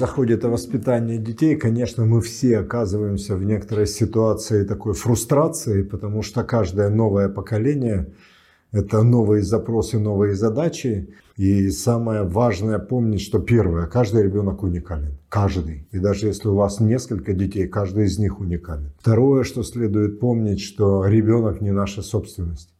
Заходит о воспитании детей, конечно, мы все оказываемся в некоторой ситуации такой фрустрации, потому что каждое новое поколение – это новые запросы, новые задачи. И самое важное помнить, что первое, каждый ребенок уникален. Каждый. И даже если у вас несколько детей, каждый из них уникален. Второе, что следует помнить, что ребенок не наша собственность.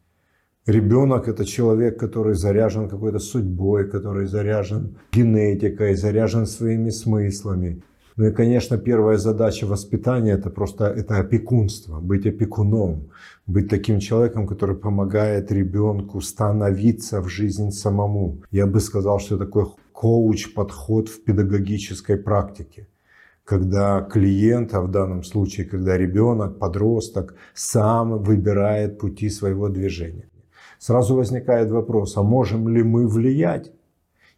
Ребенок – это человек, который заряжен какой-то судьбой, который заряжен генетикой, заряжен своими смыслами. Ну и, конечно, первая задача воспитания – это просто это опекунство, быть опекуном, быть таким человеком, который помогает ребенку становиться в жизнь самому. Я бы сказал, что такой коуч-подход в педагогической практике когда клиент, а в данном случае, когда ребенок, подросток, сам выбирает пути своего движения. Сразу возникает вопрос, а можем ли мы влиять?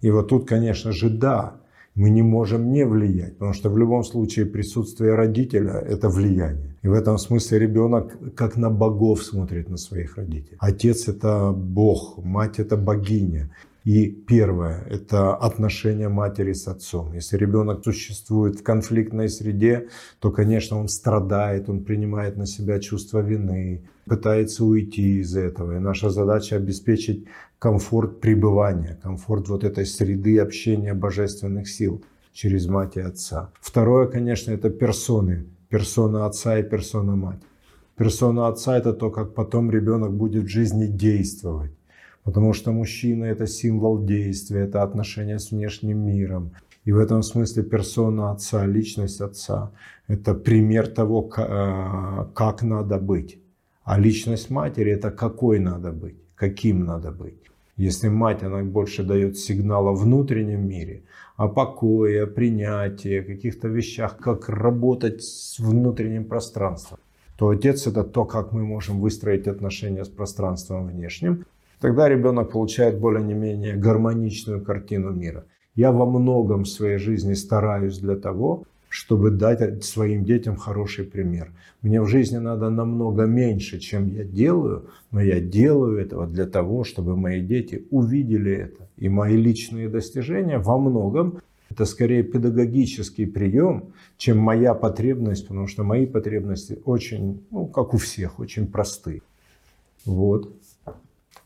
И вот тут, конечно же, да, мы не можем не влиять, потому что в любом случае присутствие родителя – это влияние. И в этом смысле ребенок как на богов смотрит на своих родителей. Отец – это Бог, мать – это богиня. И первое – это отношение матери с отцом. Если ребенок существует в конфликтной среде, то, конечно, он страдает, он принимает на себя чувство вины, пытается уйти из этого. И наша задача обеспечить комфорт пребывания, комфорт вот этой среды общения божественных сил через мать и отца. Второе, конечно, это персоны. Персона отца и персона мать. Персона отца – это то, как потом ребенок будет в жизни действовать. Потому что мужчина – это символ действия, это отношение с внешним миром. И в этом смысле персона отца, личность отца – это пример того, э, как надо быть. А личность матери – это какой надо быть, каким надо быть. Если мать, она больше дает сигнал о внутреннем мире, о покое, о принятии, о каких-то вещах, как работать с внутренним пространством, то отец – это то, как мы можем выстроить отношения с пространством внешним, Тогда ребенок получает более-менее гармоничную картину мира. Я во многом в своей жизни стараюсь для того, чтобы дать своим детям хороший пример. Мне в жизни надо намного меньше, чем я делаю, но я делаю этого для того, чтобы мои дети увидели это. И мои личные достижения во многом это скорее педагогический прием, чем моя потребность, потому что мои потребности очень, ну, как у всех, очень простые. Вот.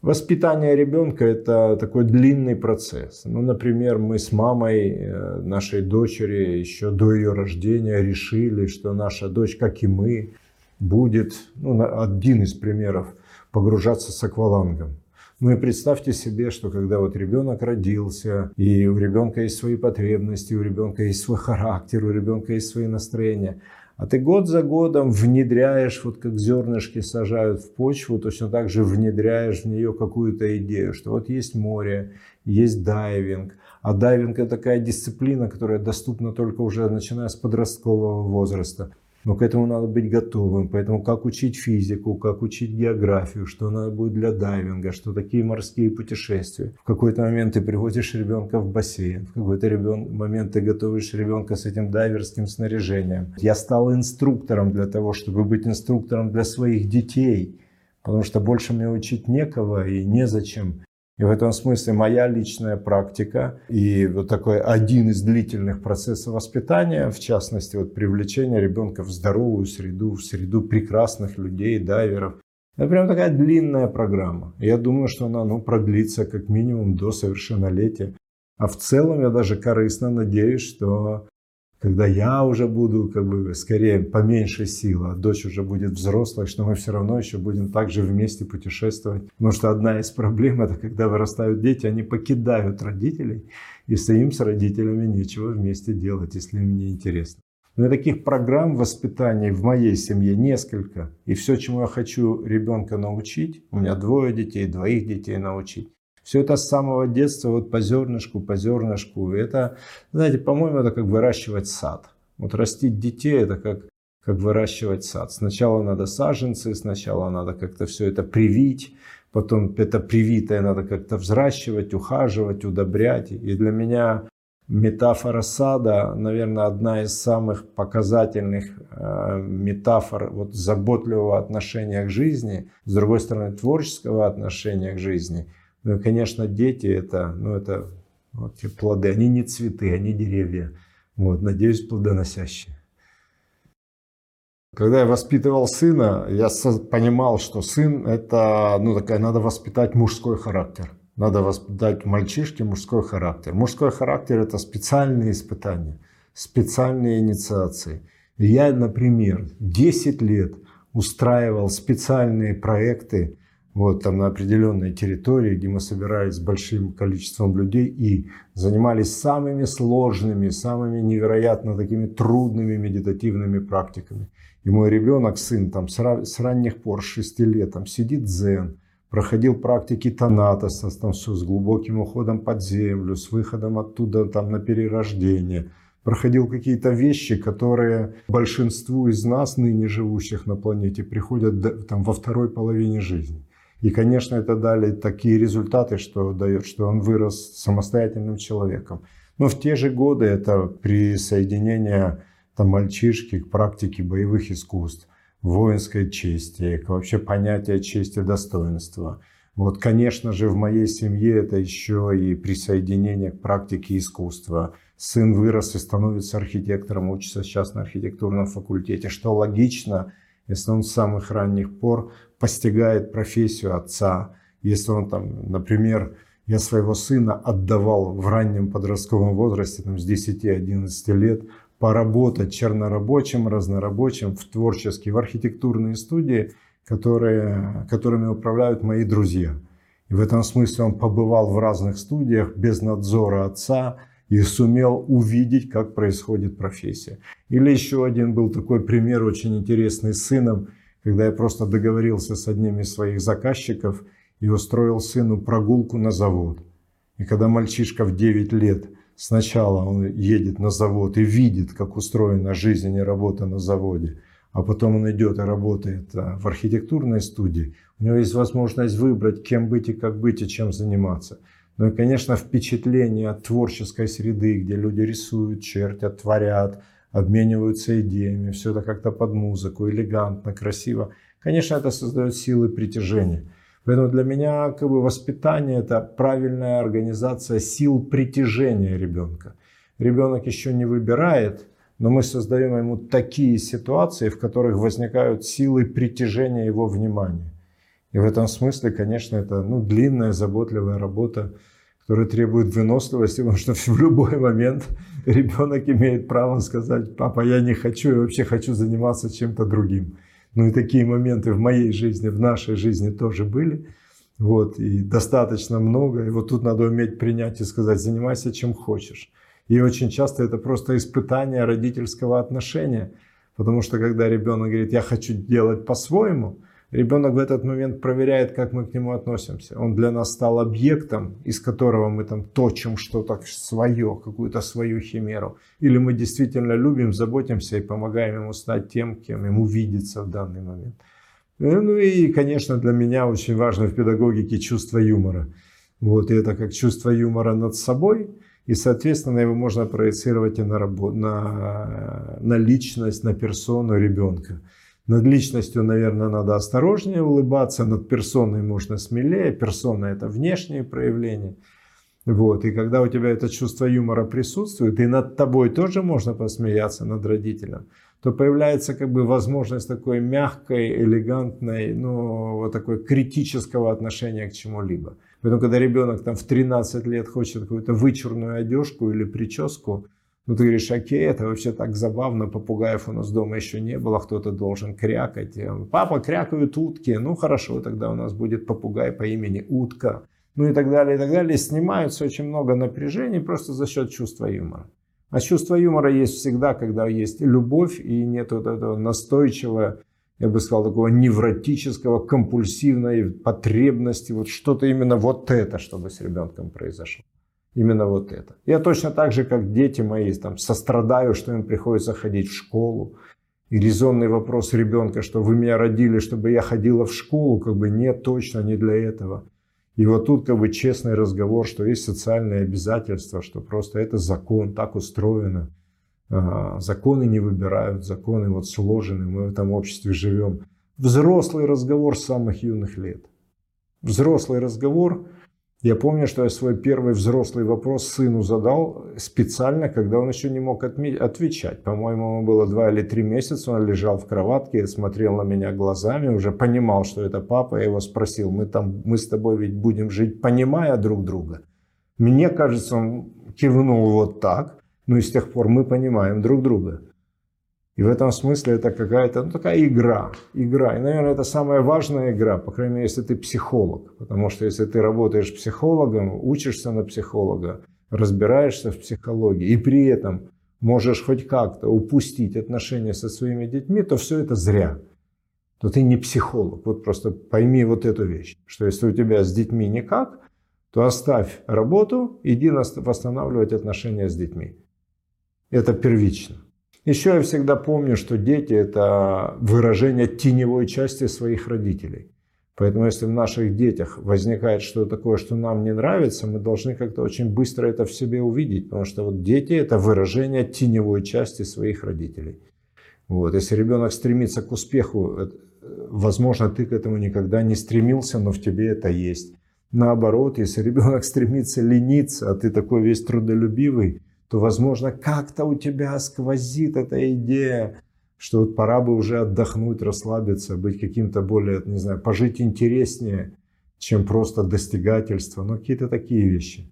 Воспитание ребенка – это такой длинный процесс. Ну, например, мы с мамой э, нашей дочери еще до ее рождения решили, что наша дочь, как и мы, будет, ну, один из примеров, погружаться с аквалангом. Ну и представьте себе, что когда вот ребенок родился, и у ребенка есть свои потребности, у ребенка есть свой характер, у ребенка есть свои настроения – а ты год за годом внедряешь, вот как зернышки сажают в почву, точно так же внедряешь в нее какую-то идею, что вот есть море, есть дайвинг. А дайвинг это такая дисциплина, которая доступна только уже начиная с подросткового возраста. Но к этому надо быть готовым. Поэтому как учить физику, как учить географию, что надо будет для дайвинга, что такие морские путешествия. В какой-то момент ты приводишь ребенка в бассейн, в какой-то ребен... момент ты готовишь ребенка с этим дайверским снаряжением. Я стал инструктором для того, чтобы быть инструктором для своих детей. Потому что больше мне учить некого и незачем. И в этом смысле моя личная практика и вот такой один из длительных процессов воспитания, в частности, вот привлечение ребенка в здоровую среду, в среду прекрасных людей, дайверов, это прям такая длинная программа. Я думаю, что она ну, продлится как минимум до совершеннолетия. А в целом я даже корыстно надеюсь, что когда я уже буду как бы скорее поменьше силы, а дочь уже будет взрослой, что мы все равно еще будем также вместе путешествовать. Потому что одна из проблем это когда вырастают дети, они покидают родителей, если им с родителями нечего вместе делать, если им не интересно. Но и таких программ воспитания в моей семье несколько. И все, чему я хочу ребенка научить, у меня двое детей, двоих детей научить, все это с самого детства, вот по зернышку, по зернышку. Это, знаете, по-моему, это как выращивать сад. Вот растить детей, это как, как выращивать сад. Сначала надо саженцы, сначала надо как-то все это привить, потом это привитое надо как-то взращивать, ухаживать, удобрять. И для меня метафора сада, наверное, одна из самых показательных э, метафор вот, заботливого отношения к жизни, с другой стороны, творческого отношения к жизни – ну и, конечно, дети это, ну это вот те плоды, они не цветы, они деревья. Вот, надеюсь, плодоносящие. Когда я воспитывал сына, я понимал, что сын – это, ну, такая, надо воспитать мужской характер. Надо воспитать мальчишке мужской характер. Мужской характер – это специальные испытания, специальные инициации. Я, например, 10 лет устраивал специальные проекты вот там на определенной территории, где мы собирались с большим количеством людей и занимались самыми сложными, самыми невероятно такими трудными медитативными практиками. И мой ребенок, сын, там с ранних пор, с 6 лет, там сидит дзен, проходил практики Танатоса, там все с глубоким уходом под землю, с выходом оттуда там на перерождение. Проходил какие-то вещи, которые большинству из нас, ныне живущих на планете, приходят там во второй половине жизни. И, конечно, это дали такие результаты, что дает, что он вырос самостоятельным человеком. Но в те же годы это присоединение там, мальчишки к практике боевых искусств, воинской чести, к вообще понятия чести достоинства. Вот, конечно же, в моей семье это еще и присоединение к практике искусства. Сын вырос и становится архитектором, учится сейчас на архитектурном факультете, что логично, если он с самых ранних пор постигает профессию отца, если он там, например, я своего сына отдавал в раннем подростковом возрасте, там, с 10-11 лет, поработать чернорабочим, разнорабочим в творческие, в архитектурные студии, которые, которыми управляют мои друзья. И в этом смысле он побывал в разных студиях без надзора отца и сумел увидеть, как происходит профессия. Или еще один был такой пример, очень интересный с сыном, когда я просто договорился с одним из своих заказчиков и устроил сыну прогулку на завод. И когда мальчишка в 9 лет сначала он едет на завод и видит, как устроена жизнь и работа на заводе, а потом он идет и работает а, в архитектурной студии, у него есть возможность выбрать, кем быть и как быть и чем заниматься. Ну и, конечно, впечатление от творческой среды, где люди рисуют, чертят, творят, обмениваются идеями, все это как-то под музыку, элегантно, красиво. Конечно, это создает силы притяжения. Поэтому для меня как бы, воспитание – это правильная организация сил притяжения ребенка. Ребенок еще не выбирает, но мы создаем ему такие ситуации, в которых возникают силы притяжения его внимания. И в этом смысле, конечно, это ну, длинная, заботливая работа, которая требует выносливости, потому что в любой момент ребенок имеет право сказать, папа, я не хочу, я вообще хочу заниматься чем-то другим. Ну и такие моменты в моей жизни, в нашей жизни тоже были. Вот, и достаточно много. И вот тут надо уметь принять и сказать, занимайся чем хочешь. И очень часто это просто испытание родительского отношения. Потому что когда ребенок говорит, я хочу делать по-своему, Ребенок в этот момент проверяет, как мы к нему относимся. Он для нас стал объектом, из которого мы там точим что-то свое, какую-то свою химеру. Или мы действительно любим, заботимся и помогаем ему стать тем, кем ему видится в данный момент. Ну и, конечно, для меня очень важно в педагогике чувство юмора. Вот, и это как чувство юмора над собой, и, соответственно, его можно проецировать и на, работу, на, на личность, на персону ребенка. Над личностью, наверное, надо осторожнее улыбаться, над персоной можно смелее. Персона – это внешние проявления. Вот. И когда у тебя это чувство юмора присутствует, и над тобой тоже можно посмеяться, над родителем, то появляется как бы возможность такой мягкой, элегантной, ну, вот такой критического отношения к чему-либо. Поэтому, когда ребенок там в 13 лет хочет какую-то вычурную одежку или прическу, ну, ты говоришь, окей, это вообще так забавно, попугаев у нас дома еще не было, кто-то должен крякать. Папа, крякают утки. Ну, хорошо, тогда у нас будет попугай по имени Утка. Ну и так далее, и так далее. Снимаются очень много напряжений просто за счет чувства юмора. А чувство юмора есть всегда, когда есть любовь и нет вот этого настойчивого, я бы сказал, такого невротического, компульсивной потребности, вот что-то именно вот это, чтобы с ребенком произошло. Именно вот это. Я точно так же, как дети мои, там, сострадаю, что им приходится ходить в школу. И резонный вопрос ребенка, что вы меня родили, чтобы я ходила в школу, как бы нет, точно не для этого. И вот тут как бы честный разговор, что есть социальные обязательства, что просто это закон, так устроено. А, законы не выбирают, законы вот сложены, мы в этом обществе живем. Взрослый разговор с самых юных лет. Взрослый разговор, Я помню, что я свой первый взрослый вопрос сыну задал специально, когда он еще не мог отвечать. По-моему, ему было два или три месяца, он лежал в кроватке, смотрел на меня глазами, уже понимал, что это папа. Я его спросил, мы, там, мы с тобой ведь будем жить, понимая друг друга. Мне кажется, он кивнул вот так, ну и с тех пор мы понимаем друг друга. И в этом смысле это какая-то ну, такая игра. Игра. И, наверное, это самая важная игра, по крайней мере, если ты психолог. Потому что если ты работаешь психологом, учишься на психолога, разбираешься в психологии, и при этом можешь хоть как-то упустить отношения со своими детьми, то все это зря. То ты не психолог. Вот просто пойми вот эту вещь, что если у тебя с детьми никак, то оставь работу, иди восстанавливать отношения с детьми. Это первично. Еще я всегда помню, что дети – это выражение теневой части своих родителей. Поэтому если в наших детях возникает что-то такое, что нам не нравится, мы должны как-то очень быстро это в себе увидеть, потому что вот дети – это выражение теневой части своих родителей. Вот. Если ребенок стремится к успеху, возможно, ты к этому никогда не стремился, но в тебе это есть. Наоборот, если ребенок стремится лениться, а ты такой весь трудолюбивый, то, возможно, как-то у тебя сквозит эта идея, что вот пора бы уже отдохнуть, расслабиться, быть каким-то более, не знаю, пожить интереснее, чем просто достигательство, но какие-то такие вещи.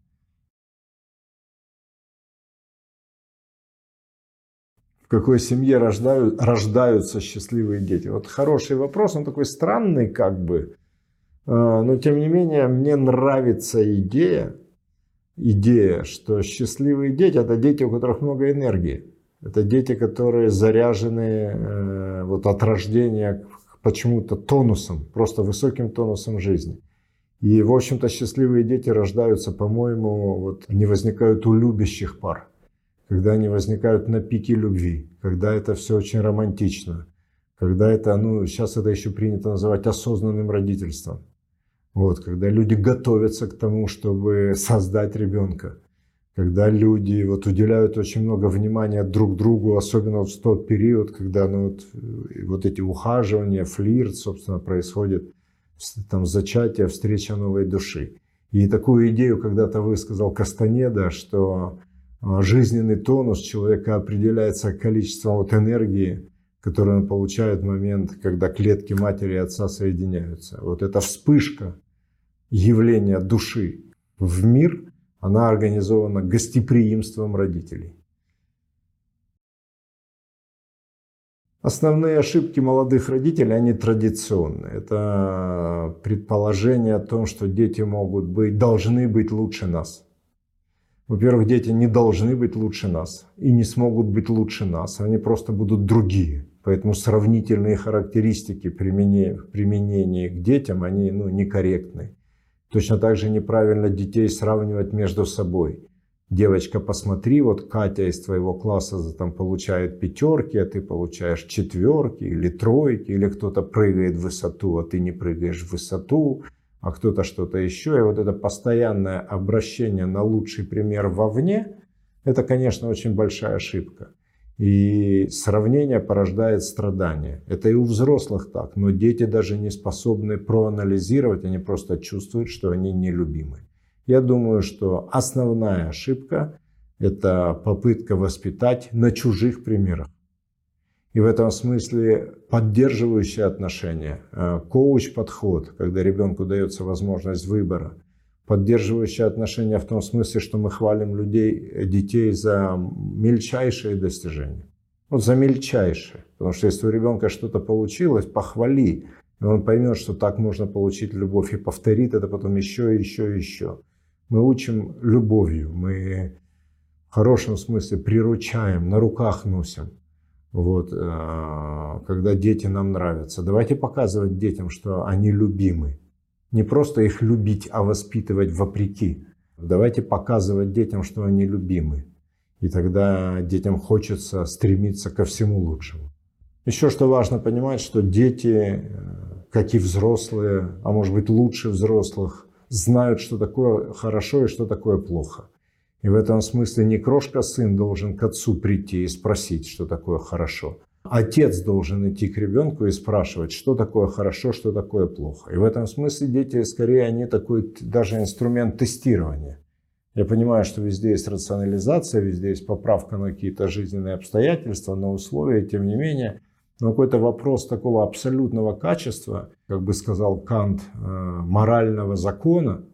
В какой семье рождают, рождаются счастливые дети? Вот хороший вопрос, он такой странный как бы, а, но тем не менее мне нравится идея, идея, что счастливые дети – это дети, у которых много энергии. Это дети, которые заряжены э, вот от рождения почему-то тонусом, просто высоким тонусом жизни. И, в общем-то, счастливые дети рождаются, по-моему, вот они возникают у любящих пар, когда они возникают на пике любви, когда это все очень романтично, когда это, ну, сейчас это еще принято называть осознанным родительством. Вот, когда люди готовятся к тому, чтобы создать ребенка. Когда люди вот, уделяют очень много внимания друг другу, особенно в тот период, когда ну, вот, вот эти ухаживания, флирт, собственно, происходит, там зачатие, встреча новой души. И такую идею когда-то высказал Кастанеда, что а, жизненный тонус человека определяется количеством вот энергии, которую он получает в момент, когда клетки матери и отца соединяются. Вот эта вспышка явление души в мир, она организована гостеприимством родителей. Основные ошибки молодых родителей, они традиционные. Это предположение о том, что дети могут быть, должны быть лучше нас. Во-первых, дети не должны быть лучше нас и не смогут быть лучше нас. Они просто будут другие. Поэтому сравнительные характеристики применения, применения к детям, они ну, некорректны. Точно так же неправильно детей сравнивать между собой. Девочка, посмотри, вот Катя из твоего класса там получает пятерки, а ты получаешь четверки или тройки, или кто-то прыгает в высоту, а ты не прыгаешь в высоту, а кто-то что-то еще. И вот это постоянное обращение на лучший пример вовне, это, конечно, очень большая ошибка. И сравнение порождает страдания. Это и у взрослых так, но дети даже не способны проанализировать, они просто чувствуют, что они нелюбимы. Я думаю, что основная ошибка – это попытка воспитать на чужих примерах. И в этом смысле поддерживающие отношения, э, коуч-подход, когда ребенку дается возможность выбора, поддерживающие отношения в том смысле, что мы хвалим людей, детей за мельчайшие достижения. Вот за мельчайшие. Потому что если у ребенка что-то получилось, похвали. И он поймет, что так можно получить любовь и повторит это потом еще, еще, еще. Мы учим любовью, мы в хорошем смысле приручаем, на руках носим. Вот, э, когда дети нам нравятся. Давайте показывать детям, что они любимы. Не просто их любить, а воспитывать вопреки. Давайте показывать детям, что они любимы. И тогда детям хочется стремиться ко всему лучшему. Еще что важно понимать, что дети, э, как и взрослые, а может быть лучше взрослых, знают, что такое хорошо и что такое плохо. И в этом смысле не крошка сын должен к отцу прийти и спросить, что такое хорошо, Отец должен идти к ребенку и спрашивать, что такое хорошо, что такое плохо. И в этом смысле дети, скорее, они такой даже инструмент тестирования. Я понимаю, что везде есть рационализация, везде есть поправка на какие-то жизненные обстоятельства, на условия, тем не менее. Но какой-то вопрос такого абсолютного качества, как бы сказал Кант, э, морального закона,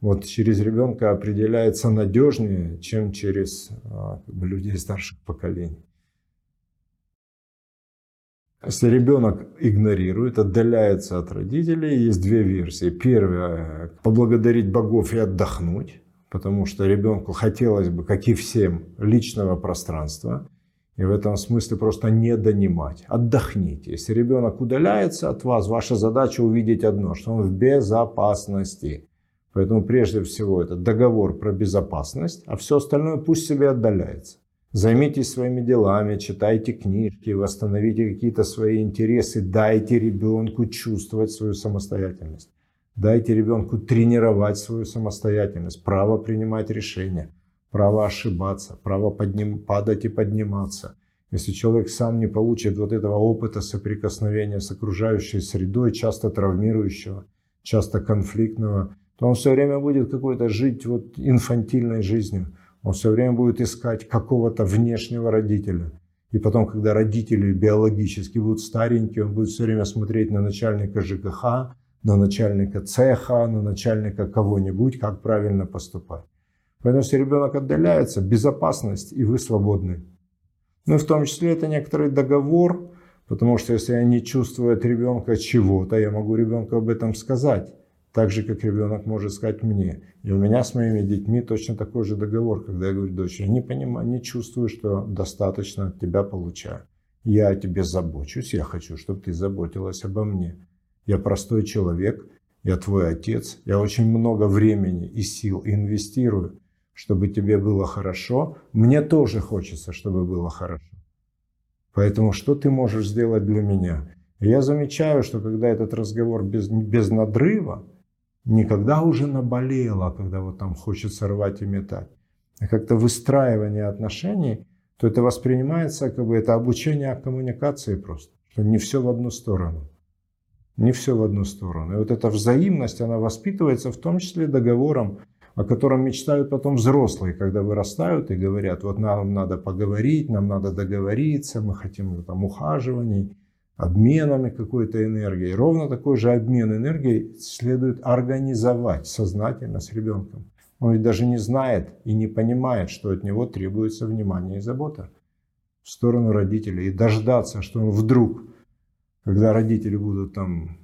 вот через ребенка определяется надежнее, чем через э, людей старших поколений. Если ребенок игнорирует, отдаляется от родителей, есть две версии. Первая – поблагодарить богов и отдохнуть, потому что ребенку хотелось бы, как и всем, личного пространства. И в этом смысле просто не донимать. Отдохните. Если ребенок удаляется от вас, ваша задача увидеть одно, что он в безопасности. Поэтому прежде всего это договор про безопасность, а все остальное пусть себе отдаляется. Займитесь своими делами, читайте книжки, восстановите какие-то свои интересы, дайте ребенку чувствовать свою самостоятельность. Дайте ребенку тренировать свою самостоятельность, право принимать решения, право ошибаться, право подним, падать и подниматься. Если человек сам не получит вот этого опыта соприкосновения с окружающей средой, часто травмирующего, часто конфликтного, то он все время будет какой-то жить вот инфантильной жизнью. Он все время будет искать какого-то внешнего родителя. И потом, когда родители биологически будут старенькие, он будет все время смотреть на начальника ЖКХ, на начальника цеха, на начальника кого-нибудь, как правильно поступать. Поэтому если ребенок отдаляется, безопасность, и вы свободны. Ну, в том числе это некоторый договор, потому что если я не чувствую от ребенка чего-то, я могу ребенку об этом сказать. Так же, как ребенок может сказать мне. И у меня с моими детьми точно такой же договор, когда я говорю, дочь, я не понимаю, не чувствую, что достаточно от тебя получаю. Я о тебе забочусь, я хочу, чтобы ты заботилась обо мне. Я простой человек, я твой отец, я очень много времени и сил инвестирую, чтобы тебе было хорошо. Мне тоже хочется, чтобы было хорошо. Поэтому что ты можешь сделать для меня? я замечаю, что когда этот разговор без, без надрыва, никогда уже наболело, когда вот там хочется рвать и метать, а как-то выстраивание отношений, то это воспринимается как бы это обучение коммуникации просто, что не все в одну сторону. Не все в одну сторону. И вот эта взаимность, она воспитывается в том числе договором, о котором мечтают потом взрослые, когда вырастают и говорят, вот нам надо поговорить, нам надо договориться, мы хотим там ухаживаний обменами какой-то энергией. Ровно такой же обмен энергией следует организовать сознательно с ребенком. Он ведь даже не знает и не понимает, что от него требуется внимание и забота в сторону родителей. И дождаться, что он вдруг, когда родители будут там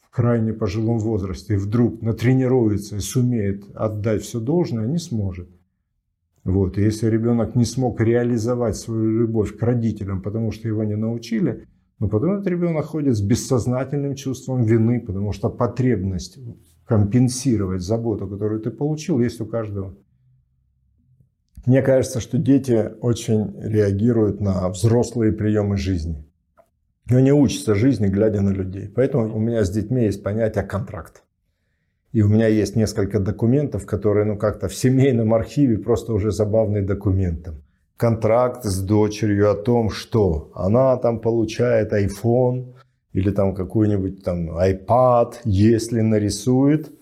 в крайне пожилом возрасте, вдруг натренируется и сумеет отдать все должное, не сможет. Вот. И если ребенок не смог реализовать свою любовь к родителям, потому что его не научили – но потом этот ребенок ходит с бессознательным чувством вины, потому что потребность компенсировать заботу, которую ты получил, есть у каждого. Мне кажется, что дети очень реагируют на взрослые приемы жизни. И они учатся жизни, глядя на людей. Поэтому у меня с детьми есть понятие контракт. И у меня есть несколько документов, которые ну как-то в семейном архиве просто уже забавные документы контракт с дочерью о том, что она там получает iPhone или там какой-нибудь там iPad, если нарисует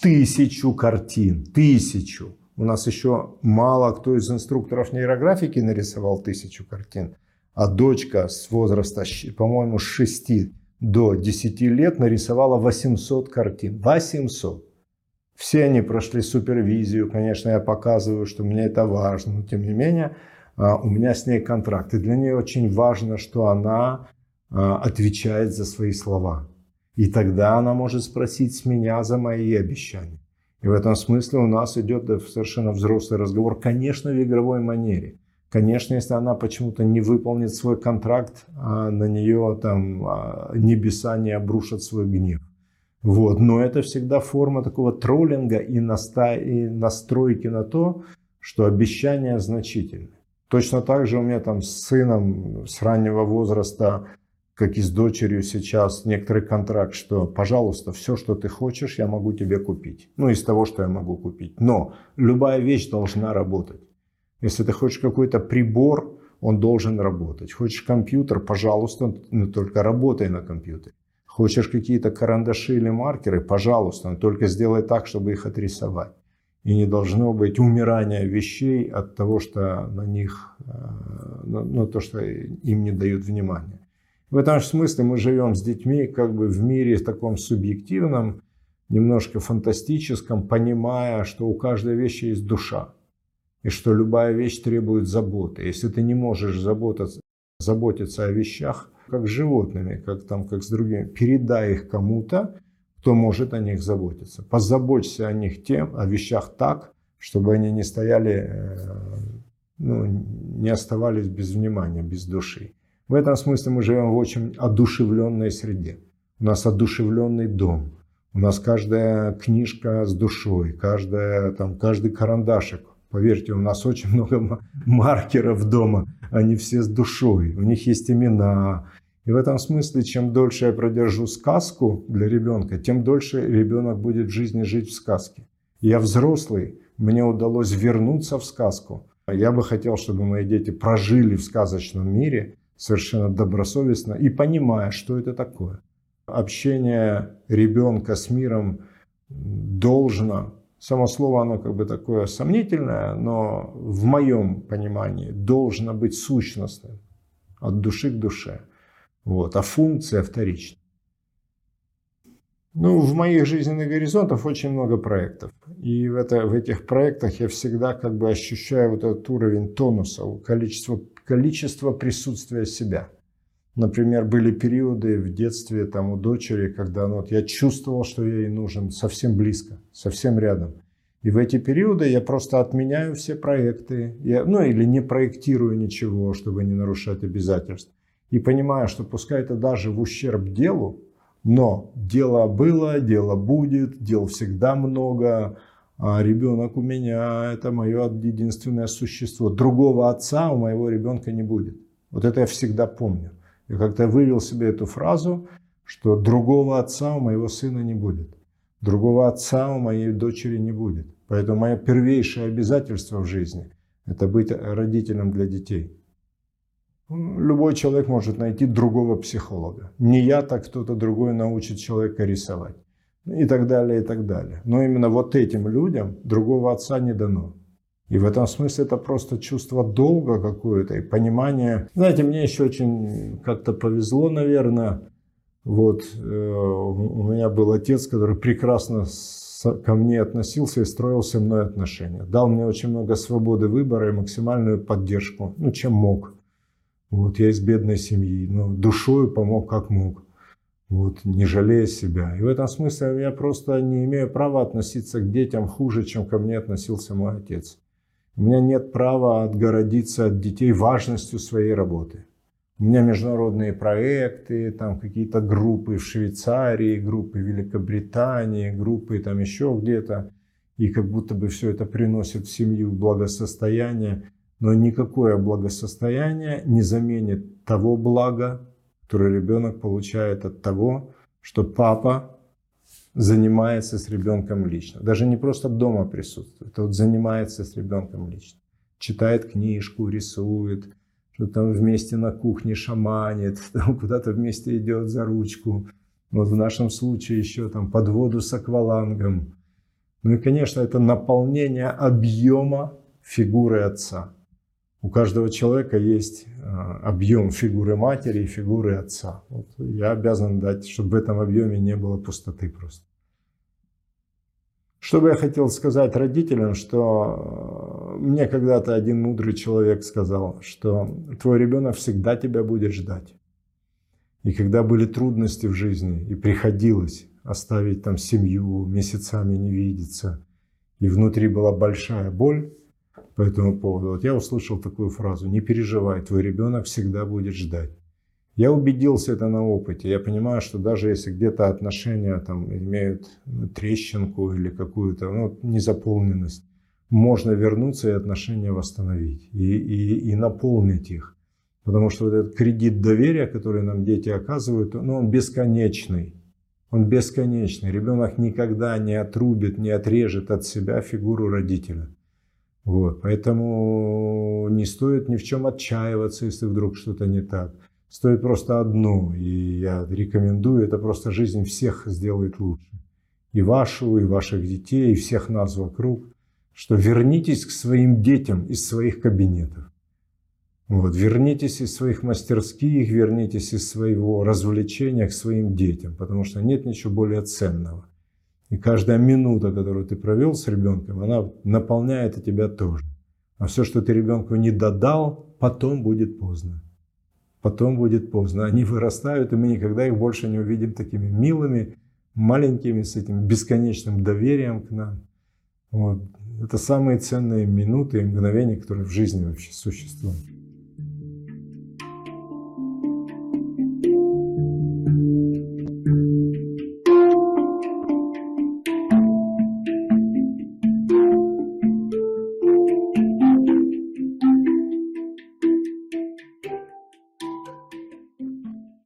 тысячу картин, тысячу. У нас еще мало кто из инструкторов нейрографики нарисовал тысячу картин. А дочка с возраста, по-моему, с 6 до 10 лет нарисовала 800 картин. 800. Все они прошли супервизию. Конечно, я показываю, что мне это важно. Но тем не менее, у меня с ней контракт. И для нее очень важно, что она а, отвечает за свои слова. И тогда она может спросить с меня за мои обещания. И в этом смысле у нас идет совершенно взрослый разговор, конечно, в игровой манере. Конечно, если она почему-то не выполнит свой контракт, а на нее там небеса не обрушат свой гнев. Вот. Но это всегда форма такого троллинга и, наста... и настройки на то, что обещания значительны. Точно так же у меня там с сыном с раннего возраста, как и с дочерью сейчас, некоторый контракт, что, пожалуйста, все, что ты хочешь, я могу тебе купить. Ну, из того, что я могу купить. Но любая вещь должна работать. Если ты хочешь какой-то прибор, он должен работать. Хочешь компьютер, пожалуйста, но только работай на компьютере. Хочешь какие-то карандаши или маркеры, пожалуйста, но только сделай так, чтобы их отрисовать. И не должно быть умирания вещей от того, что на них, ну, то, что им не дают внимания. В этом смысле мы живем с детьми как бы в мире таком субъективном, немножко фантастическом, понимая, что у каждой вещи есть душа. И что любая вещь требует заботы. Если ты не можешь заботиться, заботиться о вещах, как с животными, как, там, как с другими, передай их кому-то, кто может о них заботиться. Позаботься о них тем, о вещах так, чтобы они не стояли, э, ну, не оставались без внимания, без души. В этом смысле мы живем в очень одушевленной среде. У нас одушевленный дом. У нас каждая книжка с душой, каждая, там, каждый карандашик. Поверьте, у нас очень много маркеров дома, они все с душой. У них есть имена, и в этом смысле, чем дольше я продержу сказку для ребенка, тем дольше ребенок будет в жизни жить в сказке. Я взрослый, мне удалось вернуться в сказку. Я бы хотел, чтобы мои дети прожили в сказочном мире совершенно добросовестно и понимая, что это такое. Общение ребенка с миром должно, само слово оно как бы такое сомнительное, но в моем понимании должно быть сущностным от души к душе. Вот, а функция вторична. Ну, в моих жизненных горизонтах очень много проектов. И в, это, в этих проектах я всегда как бы ощущаю вот этот уровень тонуса, количество, количество присутствия себя. Например, были периоды в детстве там, у дочери, когда ну, вот, я чувствовал, что я ей нужен совсем близко, совсем рядом. И в эти периоды я просто отменяю все проекты, я, ну или не проектирую ничего, чтобы не нарушать обязательств и понимая, что пускай это даже в ущерб делу, но дело было, дело будет, дел всегда много, а ребенок у меня это мое единственное существо. Другого отца у моего ребенка не будет. Вот это я всегда помню. Я как-то вывел себе эту фразу, что другого отца у моего сына не будет. Другого отца у моей дочери не будет. Поэтому мое первейшее обязательство в жизни – это быть родителем для детей. Любой человек может найти другого психолога. Не я, так кто-то другой научит человека рисовать. И так далее, и так далее. Но именно вот этим людям другого отца не дано. И в этом смысле это просто чувство долга какое-то и понимание. Знаете, мне еще очень как-то повезло, наверное. Вот э, у меня был отец, который прекрасно ко мне относился и строил со мной отношения. Дал мне очень много свободы выбора и максимальную поддержку, ну, чем мог. Вот я из бедной семьи, но душою помог как мог. Вот, не жалея себя. И в этом смысле я просто не имею права относиться к детям хуже, чем ко мне относился мой отец. У меня нет права отгородиться от детей важностью своей работы. У меня международные проекты, там какие-то группы в Швейцарии, группы в Великобритании, группы там еще где-то. И как будто бы все это приносит в семью благосостояние. Но никакое благосостояние не заменит того блага, которое ребенок получает от того, что папа занимается с ребенком лично. Даже не просто дома присутствует, а вот занимается с ребенком лично. Читает книжку, рисует, что там вместе на кухне шаманит, там куда-то вместе идет за ручку. Вот в нашем случае еще там под воду с аквалангом. Ну и, конечно, это наполнение объема фигуры отца. У каждого человека есть а, объем фигуры матери и фигуры отца. Вот я обязан дать, чтобы в этом объеме не было пустоты просто. Что бы я хотел сказать родителям, что мне когда-то один мудрый человек сказал, что твой ребенок всегда тебя будет ждать. И когда были трудности в жизни, и приходилось оставить там семью, месяцами не видеться, и внутри была большая боль, по этому поводу. Вот я услышал такую фразу, не переживай, твой ребенок всегда будет ждать. Я убедился это на опыте. Я понимаю, что даже если где-то отношения там, имеют трещинку или какую-то ну, незаполненность, можно вернуться и отношения восстановить и, и, и наполнить их. Потому что вот этот кредит доверия, который нам дети оказывают, ну, он бесконечный. Он бесконечный. Ребенок никогда не отрубит, не отрежет от себя фигуру родителя. Вот, поэтому не стоит ни в чем отчаиваться, если вдруг что-то не так. Стоит просто одно, и я рекомендую, это просто жизнь всех сделает лучше. И вашу, и ваших детей, и всех нас вокруг, что вернитесь к своим детям из своих кабинетов. Вот, вернитесь из своих мастерских, вернитесь из своего развлечения к своим детям, потому что нет ничего более ценного. И каждая минута, которую ты провел с ребенком, она наполняет и тебя тоже. А все, что ты ребенку не додал, потом будет поздно. Потом будет поздно. Они вырастают, и мы никогда их больше не увидим такими милыми, маленькими, с этим бесконечным доверием к нам. Вот. Это самые ценные минуты и мгновения, которые в жизни вообще существуют.